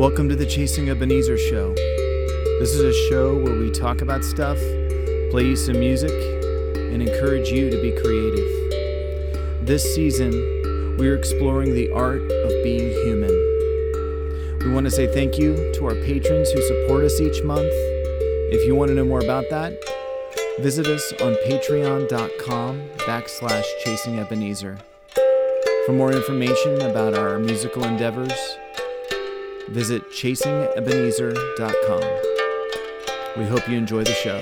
Welcome to the Chasing Ebenezer show. This is a show where we talk about stuff, play you some music, and encourage you to be creative. This season, we are exploring the art of being human. We want to say thank you to our patrons who support us each month. If you want to know more about that, visit us on patreon.com backslash chasing Ebenezer. For more information about our musical endeavors, visit chasingebenezer.com. We hope you enjoy the show.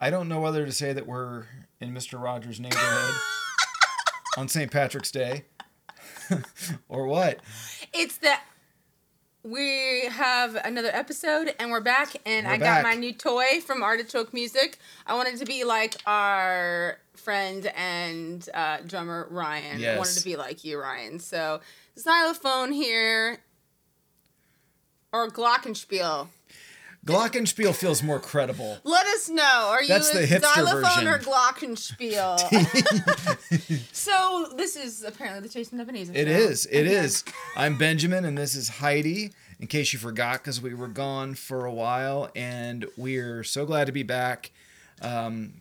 I don't know whether to say that we're in Mr. Rogers' neighborhood on St. Patrick's Day or what. It's the we have another episode and we're back and We're I back. got my new toy from Artichoke Music. I wanted to be like our friend and uh, drummer Ryan. I Yes. wanted to be like you, Ryan. So xylophone here or glockenspiel. Glockenspiel feels more credible. Let us know. Are That's you the a hipster xylophone or glockenspiel? so this is apparently the Chasing Ebenezer. It show. is. It Again. is. I'm Benjamin, and this is Heidi. In case you forgot, because we were gone for a while, and we're so glad to be back. Um,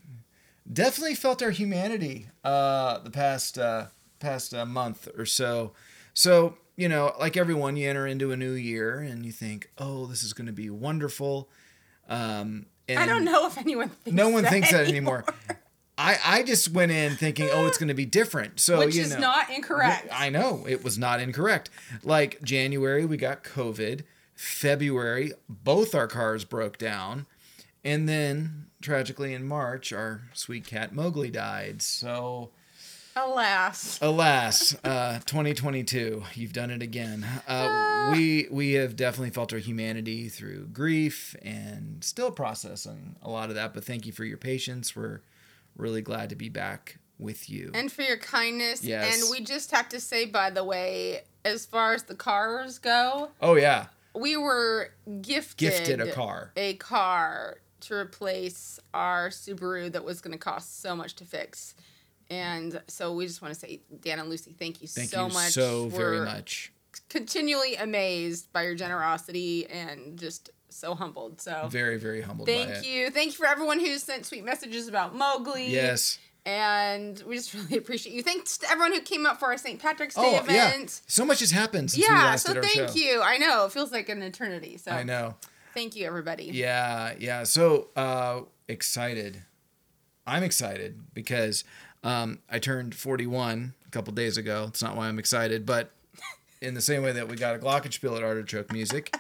definitely felt our humanity uh, the past uh, past uh, month or so. So you know, like everyone, you enter into a new year, and you think, "Oh, this is going to be wonderful." Um, and I don't know if anyone thinks No one that thinks that anymore. I, I just went in thinking, oh, it's going to be different. So Which you is know, not incorrect. I know it was not incorrect. Like January, we got COVID. February, both our cars broke down, and then tragically in March, our sweet cat Mowgli died. So, Alas. alas, uh, 2022, you've done it again. Uh, we we have definitely felt our humanity through grief and still processing a lot of that. But thank you for your patience. We're really glad to be back with you. And for your kindness. Yes. And we just have to say, by the way, as far as the cars go, oh yeah, we were gifted gifted a car. a car to replace our Subaru that was going to cost so much to fix. And so we just want to say, Dan and Lucy, thank you Thank so you much. so very much. Continually amazed by your generosity and just so humbled. So Very very humbled by thank it. you. Thank you for everyone who's sent sweet messages about Mowgli. Yes. And we just really appreciate you. Thanks to everyone who came up for our St. Patrick's Day Oh yeah. event. So much has happened since we Yeah, last so did our thank show. you. I know, it feels like an eternity. So I know. thank you, everybody. Yeah, yeah. So uh, excited. I'm excited because um, I turned 41 a couple days ago. It's not why I'm excited, but in the same way that we got a Glockenspiel at Artichoke Music,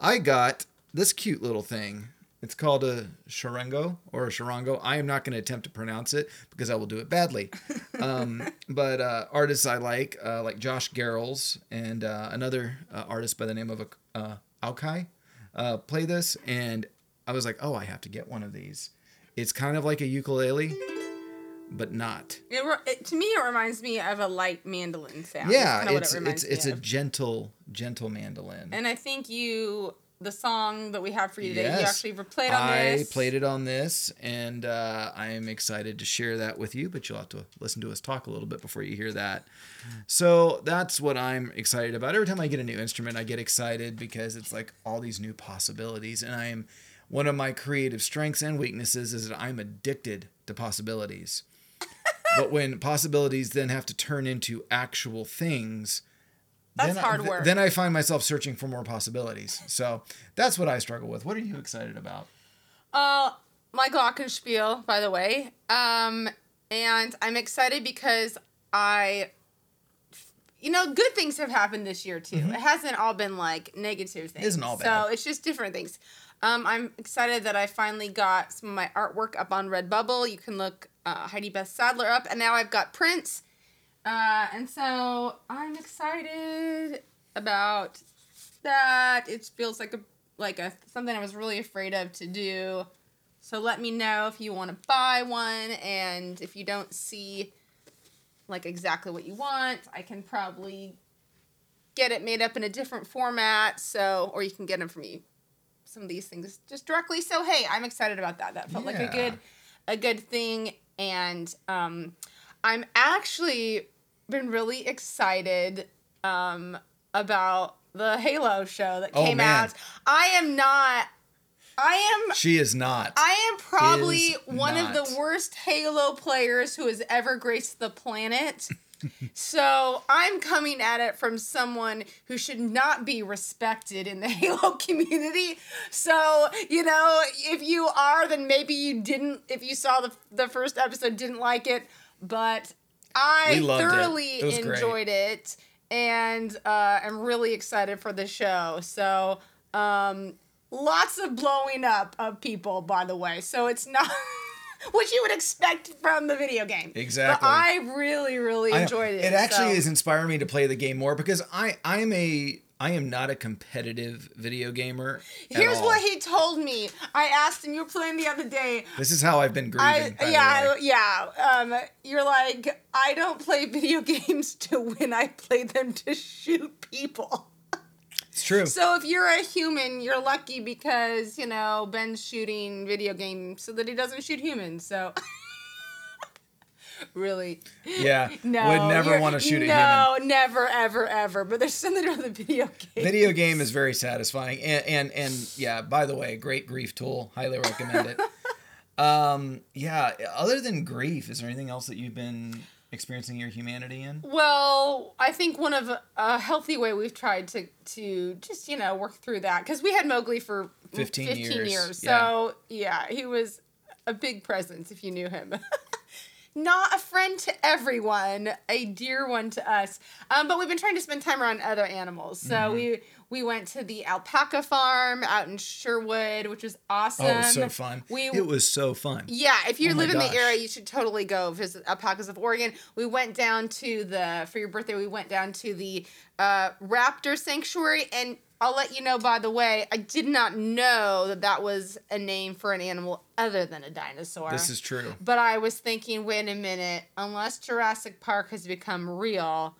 I got this cute little thing. It's called a charango or a charango. I am not going to attempt to pronounce it because I will do it badly. Um, but uh, artists I like, uh, like Josh Garrels and uh, another uh, artist by the name of uh, Alkai, uh, play this, and I was like, oh, I have to get one of these. It's kind of like a ukulele, but not. It, it, to me, it reminds me of a light mandolin sound. Yeah, it's it it's it's a of. gentle gentle mandolin. And I think you, the song that we have for you today, you Yes. actually played on I this. I played it on this, and uh, I am excited to share that with you. But you'll have to listen to us talk a little bit before you hear that. So that's what I'm excited about. Every time I get a new instrument, I get excited because it's like all these new possibilities, and I am one of my creative strengths and weaknesses is that I'm addicted to possibilities. But when possibilities then have to turn into actual things, That's then I- hard th- work. then I find myself searching for more possibilities. So that's what I struggle with. What are you excited about? Uh, my Glockenspiel, by the way. Um, and I'm excited because I, you know, good things have happened this year too. It hasn't all been like negative things. Mm-hmm. Isn't all bad. So it's just different things. Um, I'm excited that I finally got some of my artwork up on Redbubble. You can look uh, Heidi Beth Sadler up, and now I've got prints. Uh, and so I'm excited about that. It feels like a like a something I was really afraid of to do. So let me know if you want to buy one, and if you don't see like exactly what you want, I can probably get it made up in a different format. So, or you can get them from me, some of these things just directly. So, hey, I'm excited about that. That felt like a good, a good thing. And um, I'm actually been really excited um, about the Halo show that Oh, came man. out. I am not. I am She is not. I am probably one of the worst Halo players who has ever graced the planet. so I'm coming at it from someone who should not be respected in the Halo community. So, you know, if you are, then maybe you didn't, if you saw the, the first episode, didn't like it. But I loved it. thoroughly It was great. enjoyed it. And uh, I'm really excited for the show. So, um, lots of blowing up of people, by the way. So it's not what you would expect from the video game. Exactly. But I really, really enjoyed it. It actually so- is inspiring me to play the game more because I I'm a I am not a competitive video gamer. Here's all. what he told me. I asked him. You were playing the other day. This is how I've been grieving. I yeah. I- yeah. Um, you're like I don't play video games to win. I play them to shoot people. It's true. So if you're a human, you're lucky because you know Ben's shooting video games so that he doesn't shoot humans. So really, yeah, no, would never want to shoot a human. No, never, ever, ever. But there's something about the video game. Video game is very satisfying, and and and yeah. By the way, great grief tool. Highly recommend it. um, yeah. Other than grief, is there anything else that you've been experiencing your humanity in? Well, I think one of a healthy way we've tried to to just you know work through that because we had Mowgli for 15 years, So yeah, he was a big presence if you knew him. Not a friend to everyone, a dear one to us. Um, but we've been trying to spend time around other animals. So Mm-hmm. we we went to the alpaca farm out in Sherwood, which was awesome. Oh, it was so fun. We it was so fun. yeah, if you Oh live in gosh. the area, you should totally go visit Alpacas of Oregon. We went down to the for your birthday. We went down to the uh, raptor sanctuary, and I'll let you know. By the way, I did not know that that was a name for an animal other than a dinosaur. This is true. But I was thinking, wait a minute. Unless Jurassic Park has become real,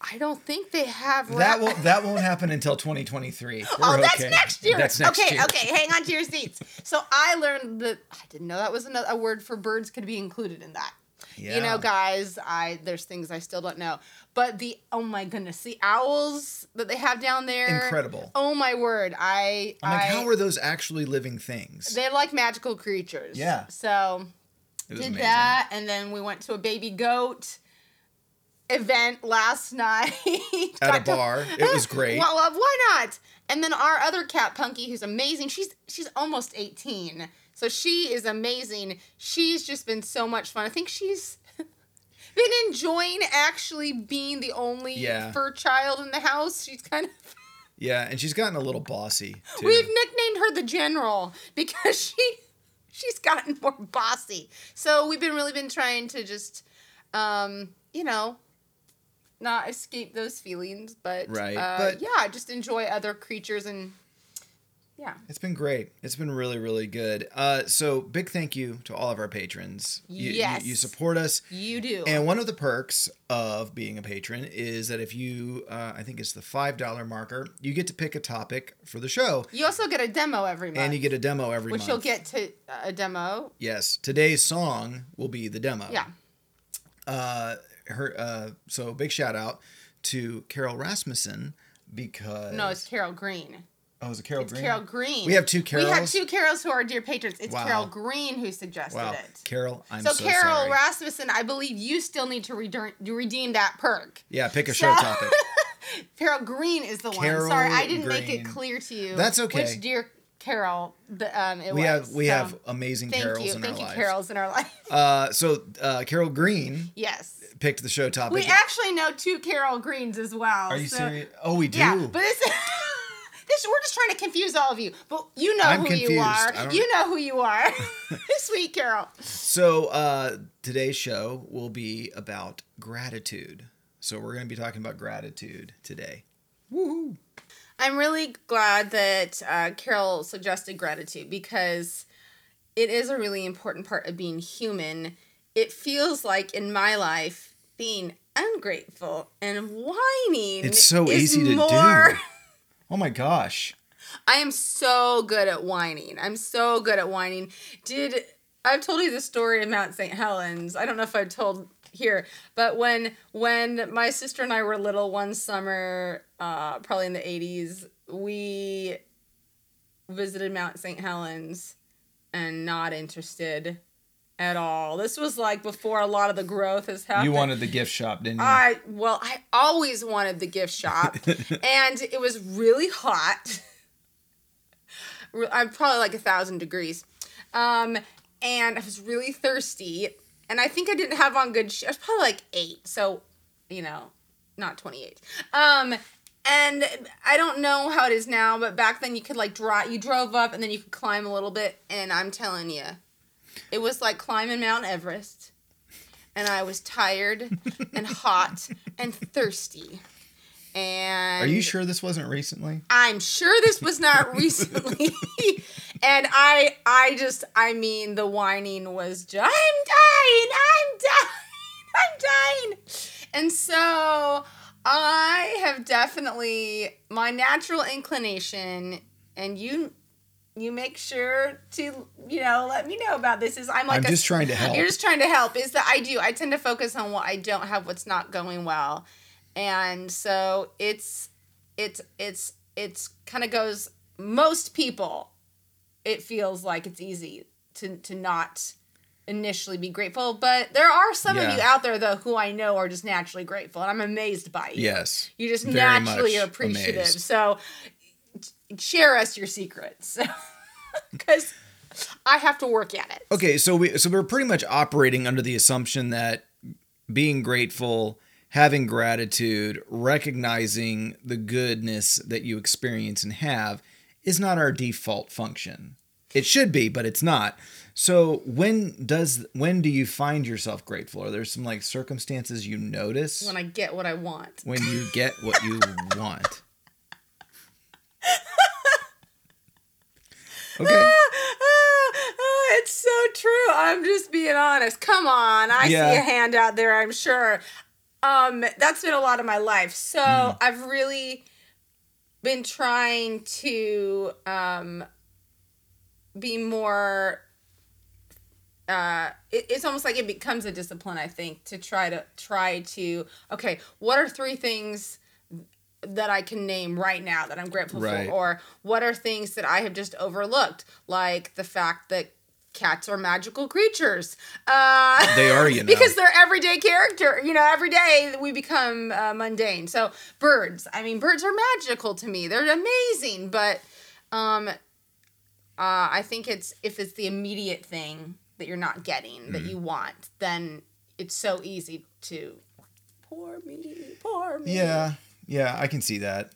I don't think they have. That won't that won't happen until 2023. We're Oh, that's okay. next year. That's next okay, year. okay, hang on to your seats. So I learned that I didn't know that was another, a word for birds could be included in that. Yeah. You know, guys, I there's things I still don't know. But the oh my goodness, the owls that they have down there, Incredible. Oh my word, I I'm like, how are those actually living things? they're like magical creatures. Yeah. So did amazing. that, and then we went to a baby goat event last night At a to- bar. It was great. well, well, why not? And then our other cat, Punky, who's amazing. She's she's almost eighteen, so she is amazing. She's just been so much fun. I think she's been enjoying actually being the only Yeah. fur child in the house. She's kind of. Yeah, and she's gotten a little bossy too. We've nicknamed her the General because she she's gotten more bossy. So we've been really been trying to just, um, you know, not escape those feelings, but Right, uh, but- yeah, just enjoy other creatures and yeah. It's been great. It's been really, really good. Uh, so big thank you to all of our patrons. You, you- Yes. you, support us. You do. And one of the perks of being a patron is that if you, uh, I think it's the $5 marker, you get to pick a topic for the show. you also get a demo every month, And you get a demo every which month. you'll get to uh, a demo. Yes. Today's song will be the demo. Yeah. Uh, her. Uh, so big shout out to Carol Rasmussen because No, it's Carol Green. oh, is it Carol It's Green? Carol Green. We have two Carols. We have two Carols who are dear patrons. It's Wow. Carol Green who suggested Wow, it. Carol, I'm so, so, Carol sorry. Rasmussen, I believe you still need to redeem, redeem that perk. yeah, pick a show topic. Carol Green is the Carol one. Sorry, I didn't make it clear to you. That's okay. Which dear Carol the, um, it We was. have we So, have amazing Thank carols you, in thank our you, lives. Carols in our life. Uh, so uh, Carol Green yes, picked the show topic. we actually know two Carol Greens as well. Are you so- serious? Oh, we do. Yeah, but it's. This, we're just trying to confuse all of you, but you know I'm who you are. You know who you are. Sweet Carol. So uh, today's show will be about gratitude. So we're going to be talking about gratitude today. Woohoo! I'm really glad that uh, Carol suggested gratitude because it is a really important part of being human. It feels like in my life, being ungrateful and whining. It's so easy to more- do. Oh my gosh. I am so good at whining. I'm so good at whining. Did I've told you the story of Mount St. Helens? I don't know if I've told here, but when when my sister and I were little one summer, uh, probably in the '80s, we visited Mount St. Helens and not interested at all. This was like before a lot of the growth has happened. You wanted the gift shop, didn't you? I well, I always wanted the gift shop, and it was really hot. I'm probably like a thousand degrees, um, and I was really thirsty, and I think I didn't have on good. Sh- I was probably like eight, so you know, not twenty eight. Um, and I don't know how it is now, but back then you could like drive. You drove up, and then you could climb a little bit, and I'm telling you, it was like climbing Mount Everest and I was tired and hot and thirsty. And Are you sure this wasn't recently? I'm sure this was not recently. and I I just I mean the whining was just I'm dying, I'm dying, I'm dying. And so I have definitely my natural inclination and you you make sure to you know let me know about this is I'm like I'm a- just trying to help. you're just trying to help. Is that I do. I tend to focus on what I don't have, what's not going well, and so it's it's it's it's kind of goes. Most people, it feels like it's easy to to not initially be grateful, but there are some of you out there though who I know are just naturally grateful, and I'm amazed by you. Yes. you're just naturally are appreciative. amazed. So share us your secrets. Because I have to work at it. Okay, so we so we're pretty much operating under the assumption that being grateful, having gratitude, recognizing the goodness that you experience and have is not our default function. It should be, but it's not. So when does when do you find yourself grateful? Are there some like circumstances you notice When I get what I want. when you get what you want? Okay. it's so true. I'm just being honest. Come on. I Yeah. see a hand out there, I'm sure. Um, that's been a lot of my life. So Mm. I've really been trying to um be more uh it, it's almost like it becomes a discipline i think to try to try to okay what are three things that i can name right now that i'm grateful Right. for or what are things that i have just overlooked like the fact that cats are magical creatures uh They are, you know. because they're everyday character you know every day we become uh, mundane so birds i mean birds are magical to me they're amazing but um uh, I think it's if it's the immediate thing that you're not getting that Mm. you want, then it's so easy to poor me, poor me. Yeah. Yeah, I can see that.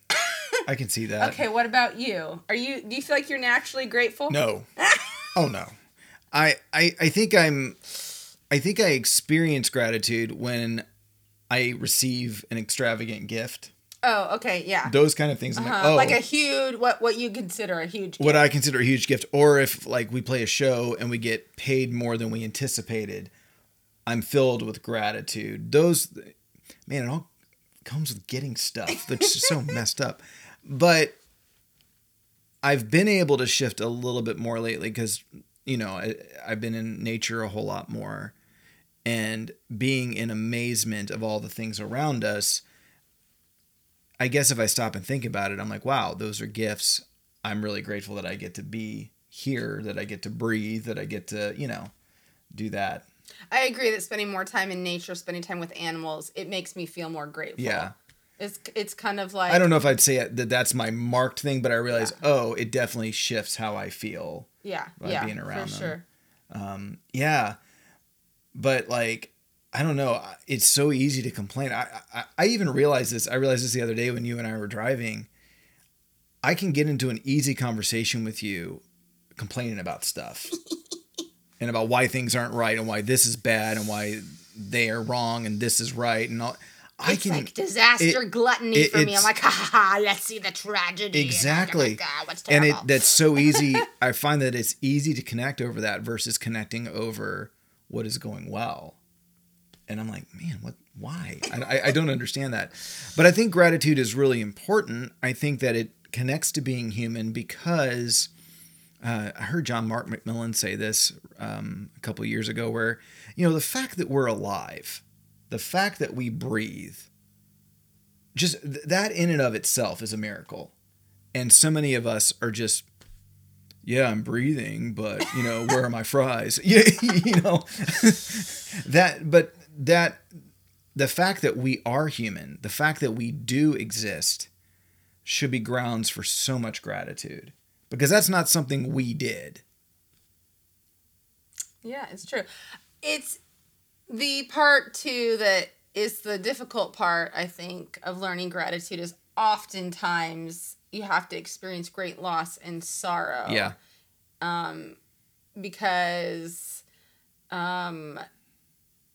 I can see that. Okay, what about you? Are you do you feel like you're naturally grateful? No. oh no. I, I I think I'm I think I experience gratitude when I receive an extravagant gift. Oh, okay, yeah. Those kind of things. Uh-huh. like, oh, Like a huge what what you consider a huge what I consider a huge gift, or if like we play a show and we get paid more than we anticipated, I'm filled with gratitude. Those, man, it all comes with getting stuff that's just so messed up. But I've been able to shift a little bit more lately because you know I, I've been in nature a whole lot more, and being in amazement of all the things around us. I guess if I stop and think about it, I'm like, wow, those are gifts. I'm really grateful that I get to be here, that I get to breathe, that I get to, you know, do that. I agree that spending more time in nature, spending time with animals, it makes me feel more grateful. Yeah. It's it's kind of like I don't know if I'd say that that's my marked thing, but I realize, oh, it definitely shifts how I feel. Yeah, by yeah, being around for them. sure. Um, yeah. But like, I don't know. It's so easy to complain. I, I, I even realized this. I realized this the other day when you and I were driving. I can get into an easy conversation with you complaining about stuff and about why things aren't right and why this is bad and why they are wrong and this is right and all. I It's can like disaster it- gluttony it- for me. I'm like, ha let's see the tragedy. Oh exactly. And, oh, what's and it that's so easy. I find that it's easy to connect over that versus connecting over what is going well. And I'm like, man, what why? I, I, I don't understand that. But I think gratitude is really important. I think that it connects to being human because uh, I heard John Mark McMillan say this um, a couple years ago, where you know the fact that we're alive, the fact that we breathe, just th- that in and of itself is a miracle. And so many of us are just, yeah, I'm breathing, but you know, where are my fries? Yeah, you know, that. But that the fact that we are human, the fact that we do exist, should be grounds for so much gratitude because that's not something we did. Yeah, it's true. It's the part too that is the difficult part, I think, of learning gratitude is oftentimes you have to experience great loss and sorrow. Yeah. Um, because um,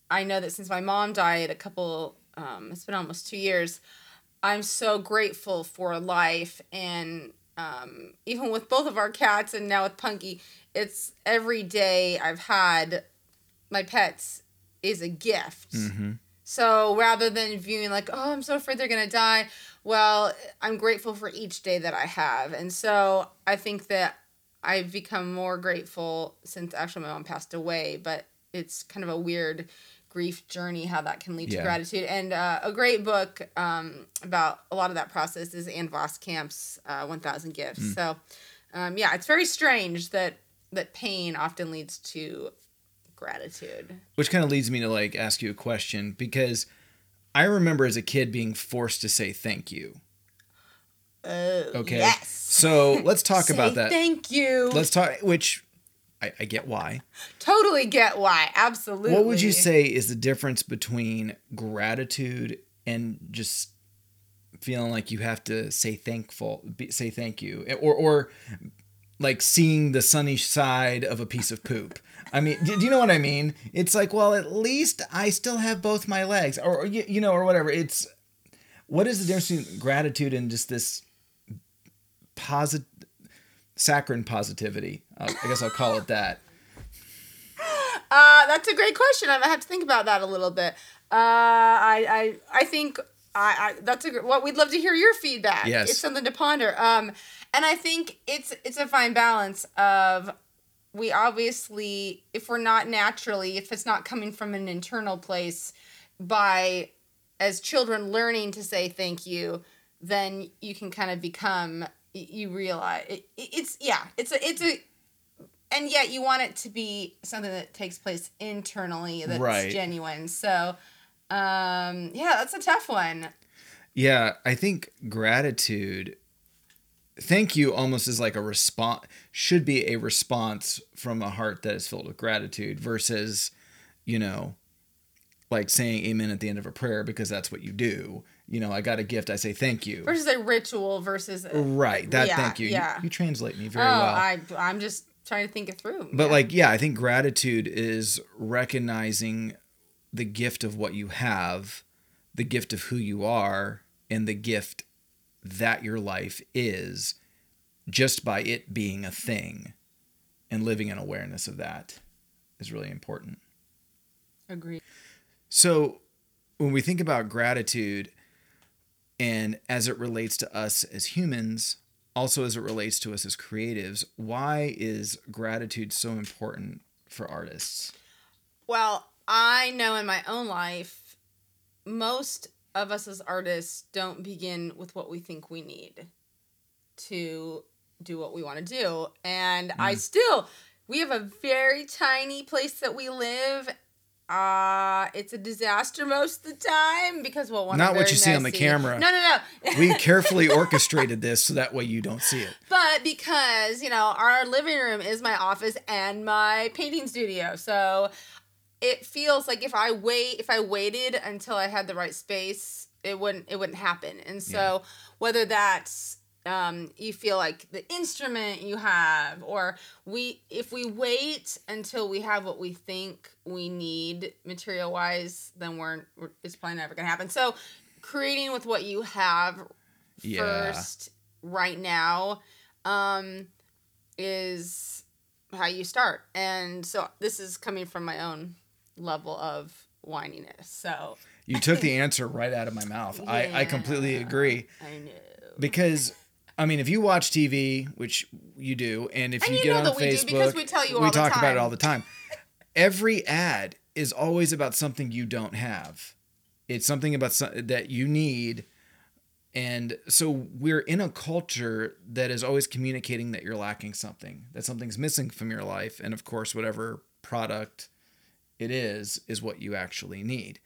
I know that since my mom died a couple, um, it's been almost two years, I'm so grateful for life. And um, even with both of our cats and now with Punky, it's every day I've had my pets is a gift. Mm-hmm. So rather than viewing like, oh, I'm so afraid they're gonna die, well, I'm grateful for each day that I have, and so I think that I've become more grateful since actually my mom passed away. But it's kind of a weird grief journey how that can lead Yeah. to gratitude. And uh, a great book um, about a lot of that process is Ann Voskamp's uh, 1,000 Gifts. Mm. So um, yeah, it's very strange that that pain often leads to gratitude. Which kind of leads me to like ask you a question because I remember as a kid being forced to say thank you. Oh, Okay. Yes. So let's talk about that. Thank you. Let's talk, which I, I get why. totally get why. Absolutely. What would you say is the difference between gratitude and just feeling like you have to say thankful, be, say thank you, eh, or or like seeing the sunny side of a piece of poop? I mean, do, do you know what I mean? It's like, well, at least I still have both my legs, or, or you, you know, or whatever. It's what is the difference between gratitude and just this posit saccharine positivity? i I guess I'll call it that. Uh, that's a great question. I have to think about that a little bit. Uh, I, I, I think I, I that's a what we'd love to hear your feedback. Yes. it's something to ponder. Um, and I think it's it's a fine balance of we obviously if we're not naturally if it's not coming from an internal place by as children learning to say thank you then you can kind of become you realize it, it's yeah it's a it's a and yet you want it to be something that takes place internally that's Right. genuine so um yeah that's a tough one Yeah, I think gratitude, thank you almost is like a response, should be a response from a heart that is filled with gratitude versus, you know, like saying amen at the end of a prayer because that's what you do. You know, I got a gift, I say thank you. versus a ritual versus a, Right, that Yeah, thank you. You- yeah. You, translate me oh very well. i i'm just trying to think it through But Yeah. like, yeah, I think gratitude is recognizing the gift of what you have, the gift of who you are, and the gift that your life is just by it being a thing and living in awareness of that is really important. agree So, when we think about gratitude and as it relates to us as humans, also as it relates to us as creatives, why is gratitude so important for artists? Well, I know in my own life, most of us as artists don't begin with what we think we need to do what we want to do. And I hmm. still, we have a very tiny place that we live. Uh, it's a disaster most of the time because well, one, Not what you see on the camera. No, no, no. We carefully orchestrated this so that way you don't see it. But because, you know, our living room is my office and my painting studio. So it feels like if I wait if I waited until I had the right space, it wouldn't it wouldn't happen. And so whether that's um, you feel like the instrument you have or we if we wait until we have what we think we need material wise then we're, we're it's probably never gonna happen so creating with what you have Yeah. first right now um is how you start and so this is coming from my own level of whininess. So You took the answer right out of my mouth. I, I completely agree I know. because I mean, if you watch TV, which you do, and if And you you get on we Facebook, because we tell you we the talk about it all the time. Every ad is always about something you don't have. It's something about that you need, and so we're in a culture that is always communicating that you're lacking something, that something's missing from your life, and of course, whatever product it is is what you actually need.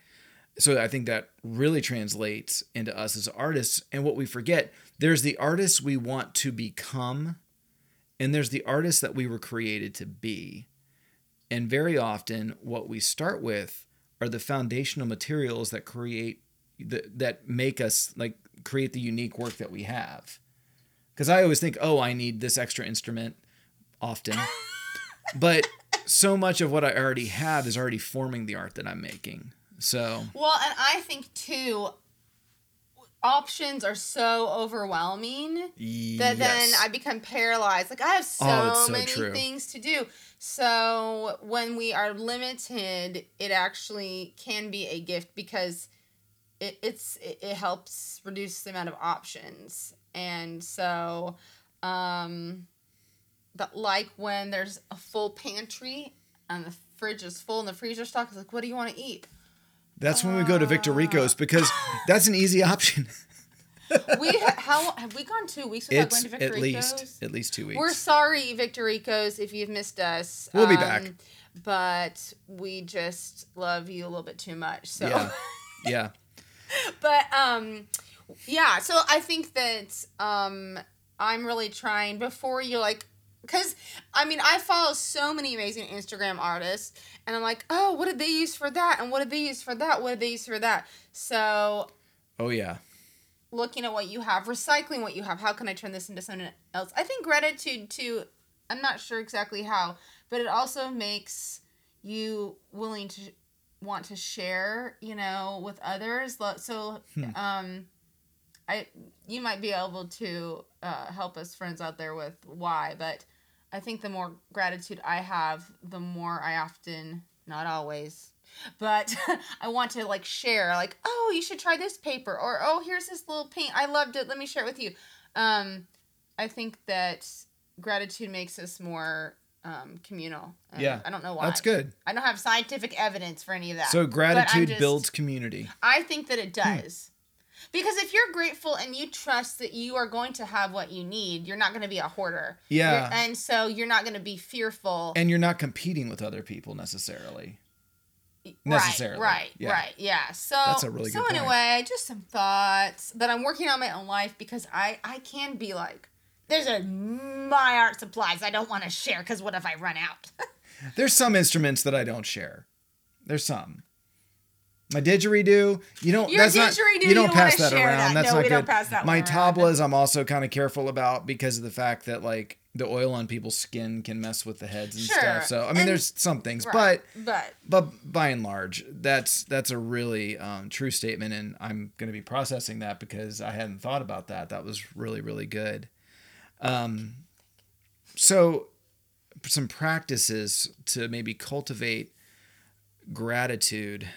So I think that really translates into us as artists. And what we forget, there's the artists we want to become, and there's the artists that we were created to be. And very often, what we start with are the foundational materials that create that that make us like create the unique work that we have. Because I always think, oh, I need this extra instrument often, but so much of what I already have is already forming the art that I'm making. So Well, and I think too, options are so overwhelming that then. I become paralyzed. Like I have so, Oh, so many true. things to do. So when we are limited, it actually can be a gift because it, it's it, it helps reduce the amount of options. And so um but like when there's a full pantry and the fridge is full and the freezer stock is like, what do you want to eat? That's when we go to Victor Rico's because that's an easy option. We ha- how have we gone two weeks without it's going to Victor at Rico's? least at least two weeks. We're sorry, Victor Rico's, if you've missed us. We'll be back. But we just love you a little bit too much. So, Yeah, yeah, but um, yeah. So I think that um, I'm really trying before you like, because I mean I follow so many amazing Instagram artists, and I'm like, oh, what did they use for that? And what did they use for that? What did they use for that? So oh yeah, looking at what you have, recycling what you have. How can I turn this into something else? I think gratitude too. I'm not sure exactly how, but it also makes you willing to want to share, you know, with others. So, um, I you might be able to uh, help us friends out there with why, but I think the more gratitude I have, the more I often, not always, but I want to like share, like, oh, you should try this paper, or oh, here's this little paint, I loved it, let me share it with you. Um, I think that gratitude makes us more um, communal. and Yeah, I don't know why. that's good. I don't have scientific evidence for any of that. So gratitude just- builds community. I think that it does. Because if you're grateful and you trust that you are going to have what you need, you're not going to be a hoarder. Yeah. You're- and so you're not going to be fearful. And you're not competing with other people necessarily. Right, necessarily. Right, Yeah. right, yeah. So That's a really so good point. anyway, just some thoughts that I'm working on my own life because I I can be like, there's a my art supplies I don't want to share because what if I run out? There's some instruments that I don't share. There's some. My didgeridoo, you don't. Your that's not. didgeridoo, You don't pass that around. that. That's No, not we good. don't pass that My tablas, I'm also kind of careful about because of the fact that like the oil on people's skin can mess with the heads and Sure. stuff. So I mean, And- there's some things, Right, but but but by and large, that's that's a really um, true statement, and I'm going to be processing that because I hadn't thought about that. That was really really good. Um, so some practices to maybe cultivate gratitude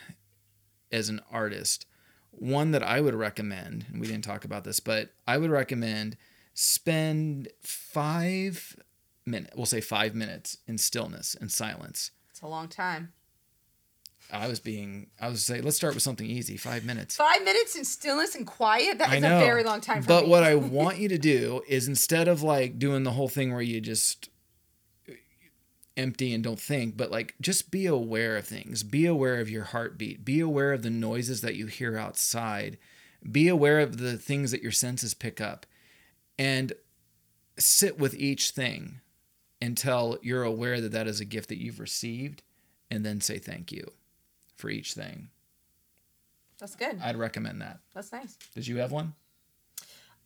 as an artist. One that I would recommend, and we didn't talk about this, but I would recommend spend five minutes, we'll say five minutes in stillness and silence. it's a long time. I was being, I was say, let's start with something easy. Five minutes. Five minutes in stillness and quiet. That I is know. a very long time for but me. what I want you to do is instead of like doing the whole thing where you just empty and don't think, but like just be aware of things. Be aware of your heartbeat. Be aware of the noises that you hear outside. Be aware of the things that your senses pick up. And sit with each thing until you're aware that that is a gift that you've received and then say thank you for each thing. That's good. I'd recommend that. That's nice. Did you have one?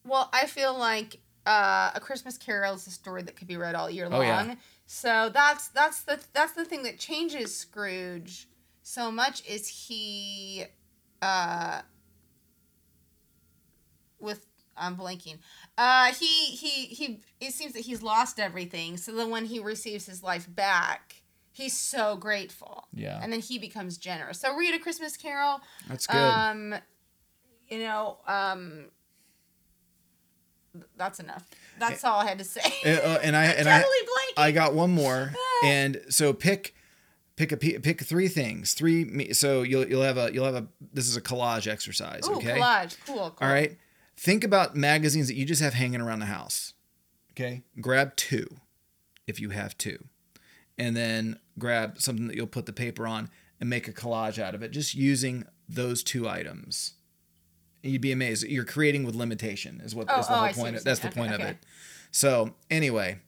Well, I feel like uh, a Christmas Carol is a story that could be read all year long. Oh, long. yeah. So that's that's the that's the thing that changes Scrooge so much is he uh with I'm blanking. Uh he he he it seems that he's lost everything. So then when he receives his life back, he's so grateful. Yeah. And then he becomes generous. So read a Christmas Carol. That's good. Um, you know, um, that's enough. That's all I had to say. Uh, and I and totally I. I got one more. and so pick pick a pick three things. Three so you'll you'll have a you'll have a this is a collage exercise, Ooh, okay? collage. Cool, cool. All right. Think about magazines that you just have hanging around the house. Okay? Grab two if you have two. And then grab something that you'll put the paper on and make a collage out of it just using those two items. You'd be amazed. You're creating with limitation is what Oh, is the oh, whole point. Of, that's the saying. point Okay, of it. So anyway,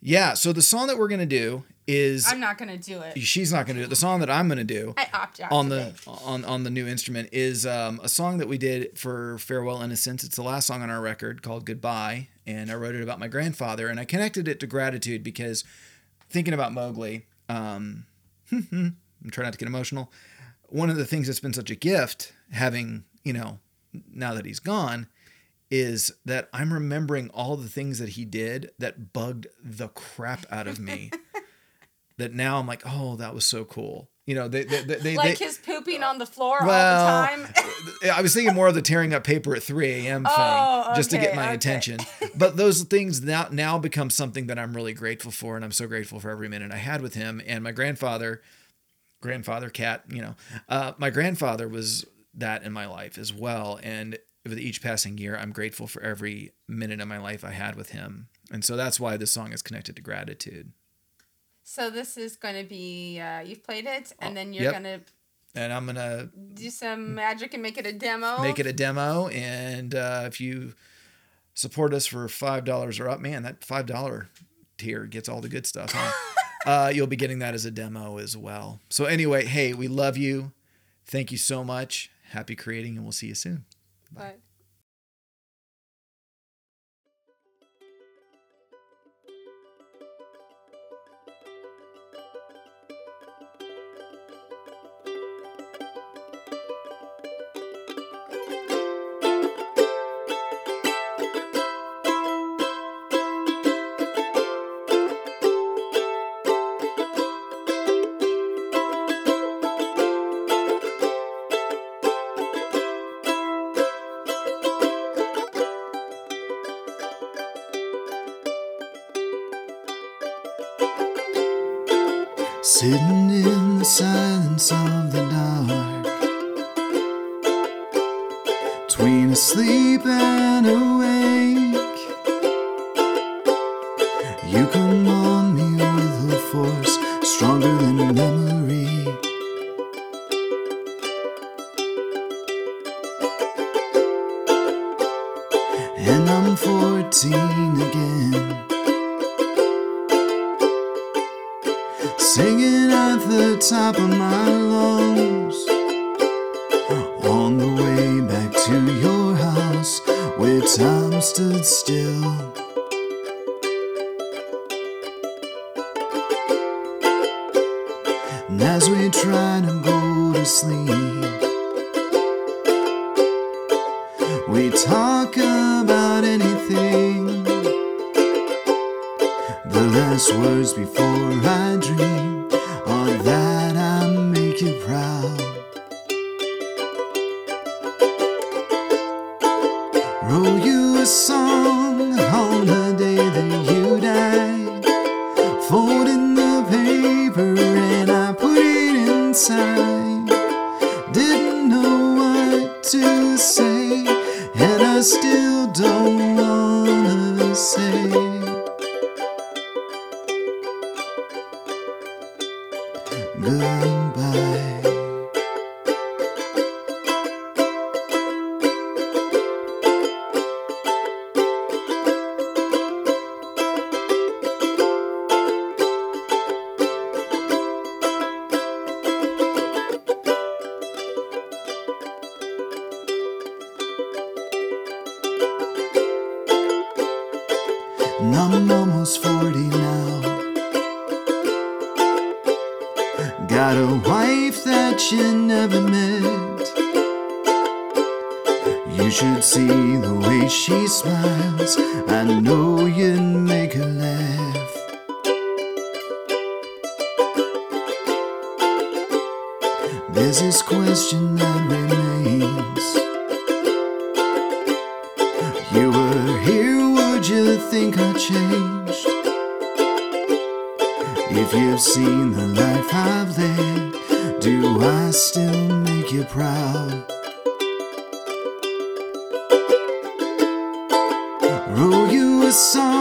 yeah. So the song that we're gonna do is I'm not gonna do it. she's not gonna do it. The song that I'm gonna do I opt out. on today. the on on the new instrument is um, a song that we did for Farewell Innocence. It's the last song on our record called Goodbye, and I wrote it about my grandfather, and I connected it to gratitude because thinking about Mowgli, um, I'm trying not to get emotional. One of the things that's been such a gift, having you know, now that he's gone, is that I'm remembering all the things that he did that bugged the crap out of me. that now I'm like, oh, that was so cool. You know, they they, they, like they his pooping on the floor well, all the time. I was thinking more of the tearing up paper at 3 a.m. thing, Oh, just to get my okay. attention. But those things now now become something that I'm really grateful for, and I'm so grateful for every minute I had with him. And my grandfather, grandfather cat, you know, uh, my grandfather was that in my life as well. And with each passing year, I'm grateful for every minute of my life I had with him. And so that's why this song is connected to gratitude. so this is gonna be uh, you've played it, and then you're Yep. gonna And I'm gonna do some magic and make it a demo. make it a demo and uh, if you support us for five dollars or up man that five dollar tier gets all the good stuff huh? uh, you'll be getting that as a demo as well so anyway hey we love you thank you so much happy creating and we'll see you soon Bye. Sitting And I'm 14 again. singing at the top of my lungs on the way back to your house where time stood still. And I still don't wanna say. goodbye. you think I changed? If you've seen the life I've led, do I still make you proud? Oh, you a song.